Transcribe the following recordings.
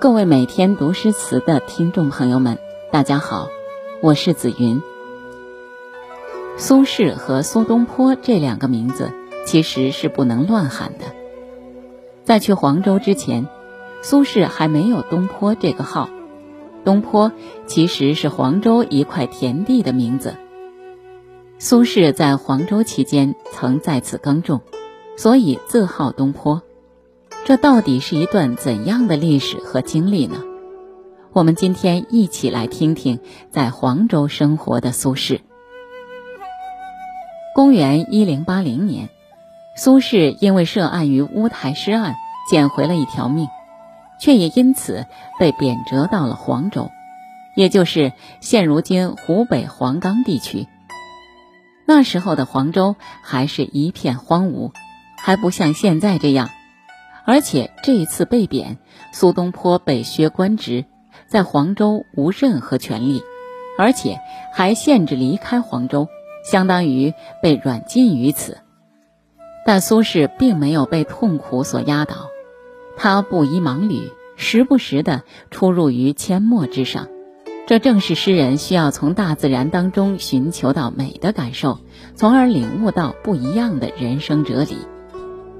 各位每天读诗词的听众朋友们，大家好，我是紫云。苏轼和苏东坡这两个名字其实是不能乱喊的。在去黄州之前，苏轼还没有东坡这个号。东坡其实是黄州一块田地的名字。苏轼在黄州期间曾在此耕种，所以自号东坡。这到底是一段怎样的历史和经历呢？我们今天一起来听听在黄州生活的苏轼。公元一零八零年，苏轼因为涉案于乌台诗案，捡回了一条命，却也因此被贬谪到了黄州，也就是现如今湖北黄冈地区。那时候的黄州还是一片荒芜，还不像现在这样。而且这一次被贬，苏东坡被削官职，在黄州无任何权利，而且还限制离开黄州，相当于被软禁于此。但苏轼并没有被痛苦所压倒，他不依忙旅，时不时的出入于阡陌之上，这正是诗人需要从大自然当中寻求到美的感受，从而领悟到不一样的人生哲理。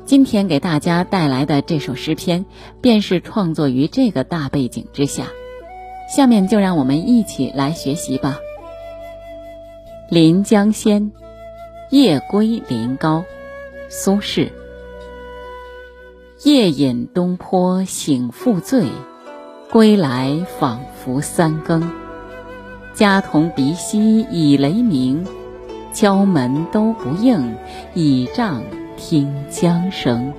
今天给大家带来的这首诗篇，便是创作于这个大背景之下。下面就让我们一起来学习吧。《临江仙·夜归临皋》苏轼。夜饮东坡醒复醉，归来仿佛三更。家童鼻息已雷鸣，敲门都不应，倚杖。听江声，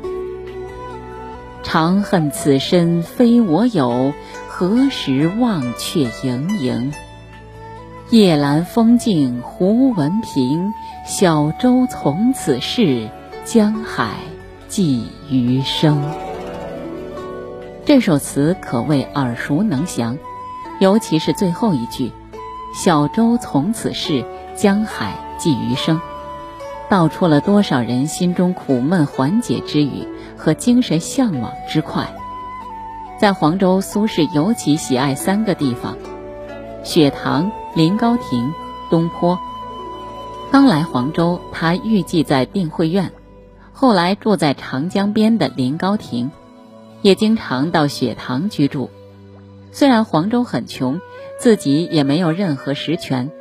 长恨此身非我有，何时忘却营营？夜阑风静胡文平，小舟从此逝，江海寄余生。这首词可谓耳熟能详，尤其是最后一句“小舟从此逝，江海寄余生”。道出了多少人心中苦闷缓解之语和精神向往之快。在黄州，苏轼尤其喜爱三个地方：雪堂、临高亭、东坡。刚来黄州，他寓寄在定慧院，后来住在长江边的临高亭，也经常到雪堂居住。虽然黄州很穷，自己也没有任何实权，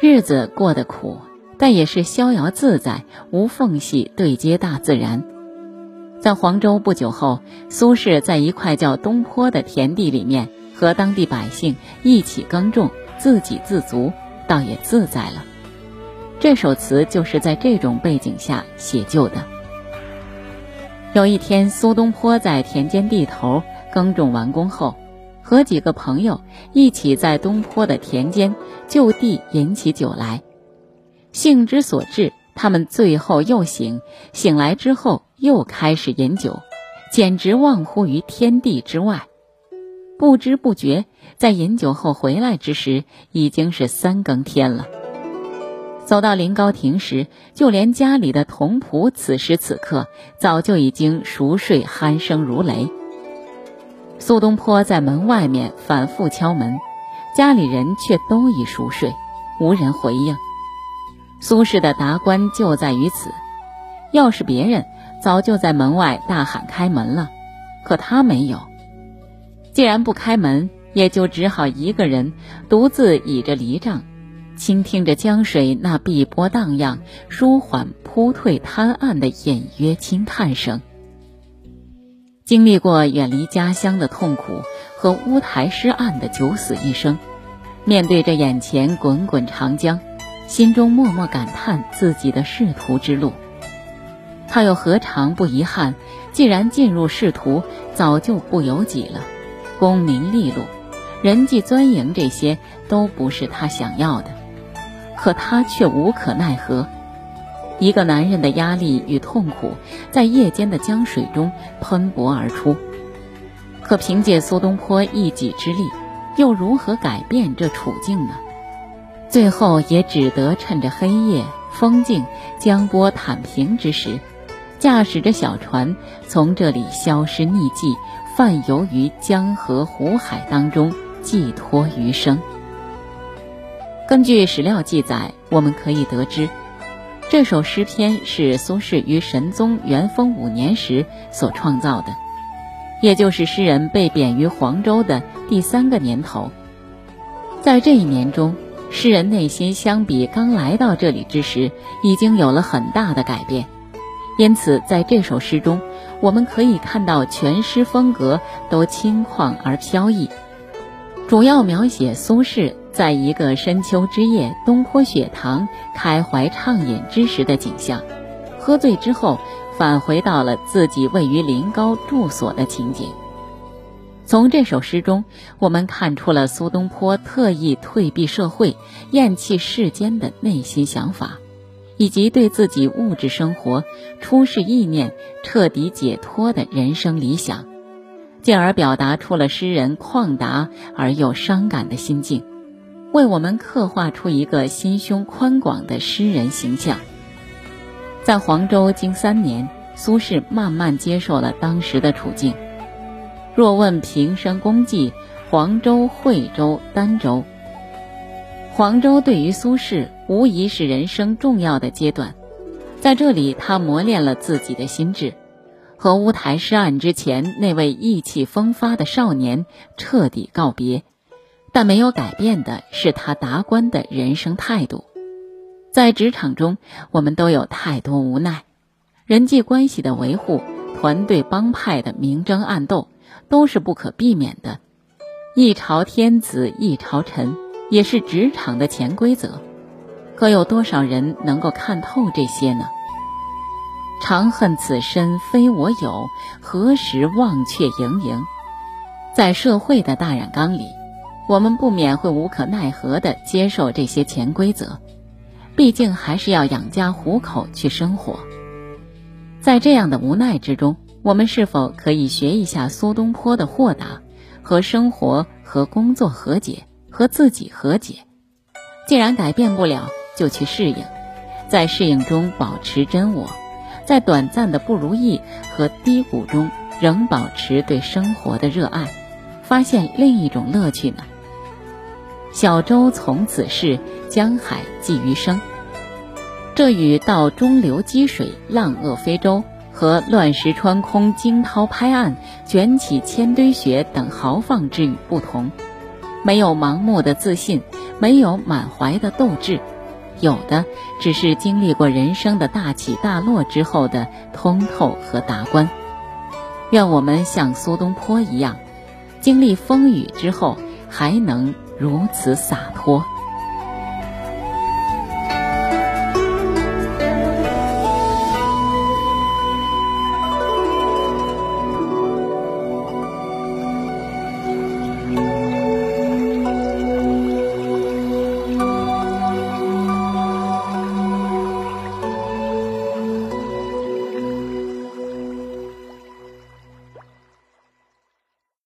日子过得苦。但也是逍遥自在，无缝隙对接大自然。在黄州不久后，苏轼在一块叫东坡的田地里面，和当地百姓一起耕种，自给自足，倒也自在了。这首词就是在这种背景下写就的。有一天，苏东坡在田间地头耕种完工后，和几个朋友一起在东坡的田间就地饮起酒来。兴之所至，他们醉后又醒，醒来之后又开始饮酒，简直忘乎于天地之外。不知不觉，在饮酒后回来之时，已经是三更天了。走到临高亭时，就连家里的童仆，此时此刻早就已经熟睡，鼾声如雷。苏东坡在门外面反复敲门，家里人却都已熟睡，无人回应。苏轼的达观就在于此，要是别人早就在门外大喊开门了，可他没有。既然不开门，也就只好一个人独自倚着篱帐，倾听着江水那碧波荡漾、舒缓扑退滩岸的隐约轻叹声。经历过远离家乡的痛苦和乌台诗案的九死一生，面对着眼前滚滚长江。心中默默感叹自己的仕途之路，他又何尝不遗憾？既然进入仕途，早就不由己了。功名利禄、人际钻营，这些都不是他想要的，可他却无可奈何。一个男人的压力与痛苦，在夜间的江水中喷薄而出。可凭借苏东坡一己之力，又如何改变这处境呢？最后也只得趁着黑夜风静、江波坦平之时，驾驶着小船从这里消失匿迹，泛游于江河湖海当中，寄托余生。根据史料记载，我们可以得知，这首诗篇是苏轼于神宗元丰五年时所创造的，也就是诗人被贬于黄州的第三个年头。在这一年中，诗人内心相比刚来到这里之时，已经有了很大的改变。因此，在这首诗中，我们可以看到全诗风格都轻旷而飘逸，主要描写苏轼在一个深秋之夜，东坡雪堂开怀畅饮之时的景象，喝醉之后返回到了自己位于临高住所的情景。从这首诗中，我们看出了苏东坡特意退避社会、厌弃世间的内心想法，以及对自己物质生活、出世意念彻底解脱的人生理想，进而表达出了诗人旷达而又伤感的心境，为我们刻画出一个心胸宽广的诗人形象。在黄州经三年，苏轼慢慢接受了当时的处境。若问平生功绩，黄州、惠州、儋州。黄州对于苏轼无疑是人生重要的阶段，在这里他磨练了自己的心智，和乌台诗案之前那位意气风发的少年彻底告别。但没有改变的是他达观的人生态度。在职场中，我们都有太多无奈，人际关系的维护，团队帮派的明争暗斗。都是不可避免的，一朝天子一朝臣，也是职场的潜规则。可有多少人能够看透这些呢？长恨此身非我有，何时忘却营营？在社会的大染缸里，我们不免会无可奈何地接受这些潜规则，毕竟还是要养家糊口去生活。在这样的无奈之中。我们是否可以学一下苏东坡的豁达，和生活和工作和解，和自己和解？既然改变不了，就去适应，在适应中保持真我，在短暂的不如意和低谷中仍保持对生活的热爱，发现另一种乐趣呢？小舟从此逝，江海寄余生。这与到中流击水，浪遏飞舟。和乱石穿空、惊涛拍岸、卷起千堆雪等豪放之语不同，没有盲目的自信，没有满怀的斗志，有的只是经历过人生的大起大落之后的通透和达观。愿我们像苏东坡一样，经历风雨之后还能如此洒脱。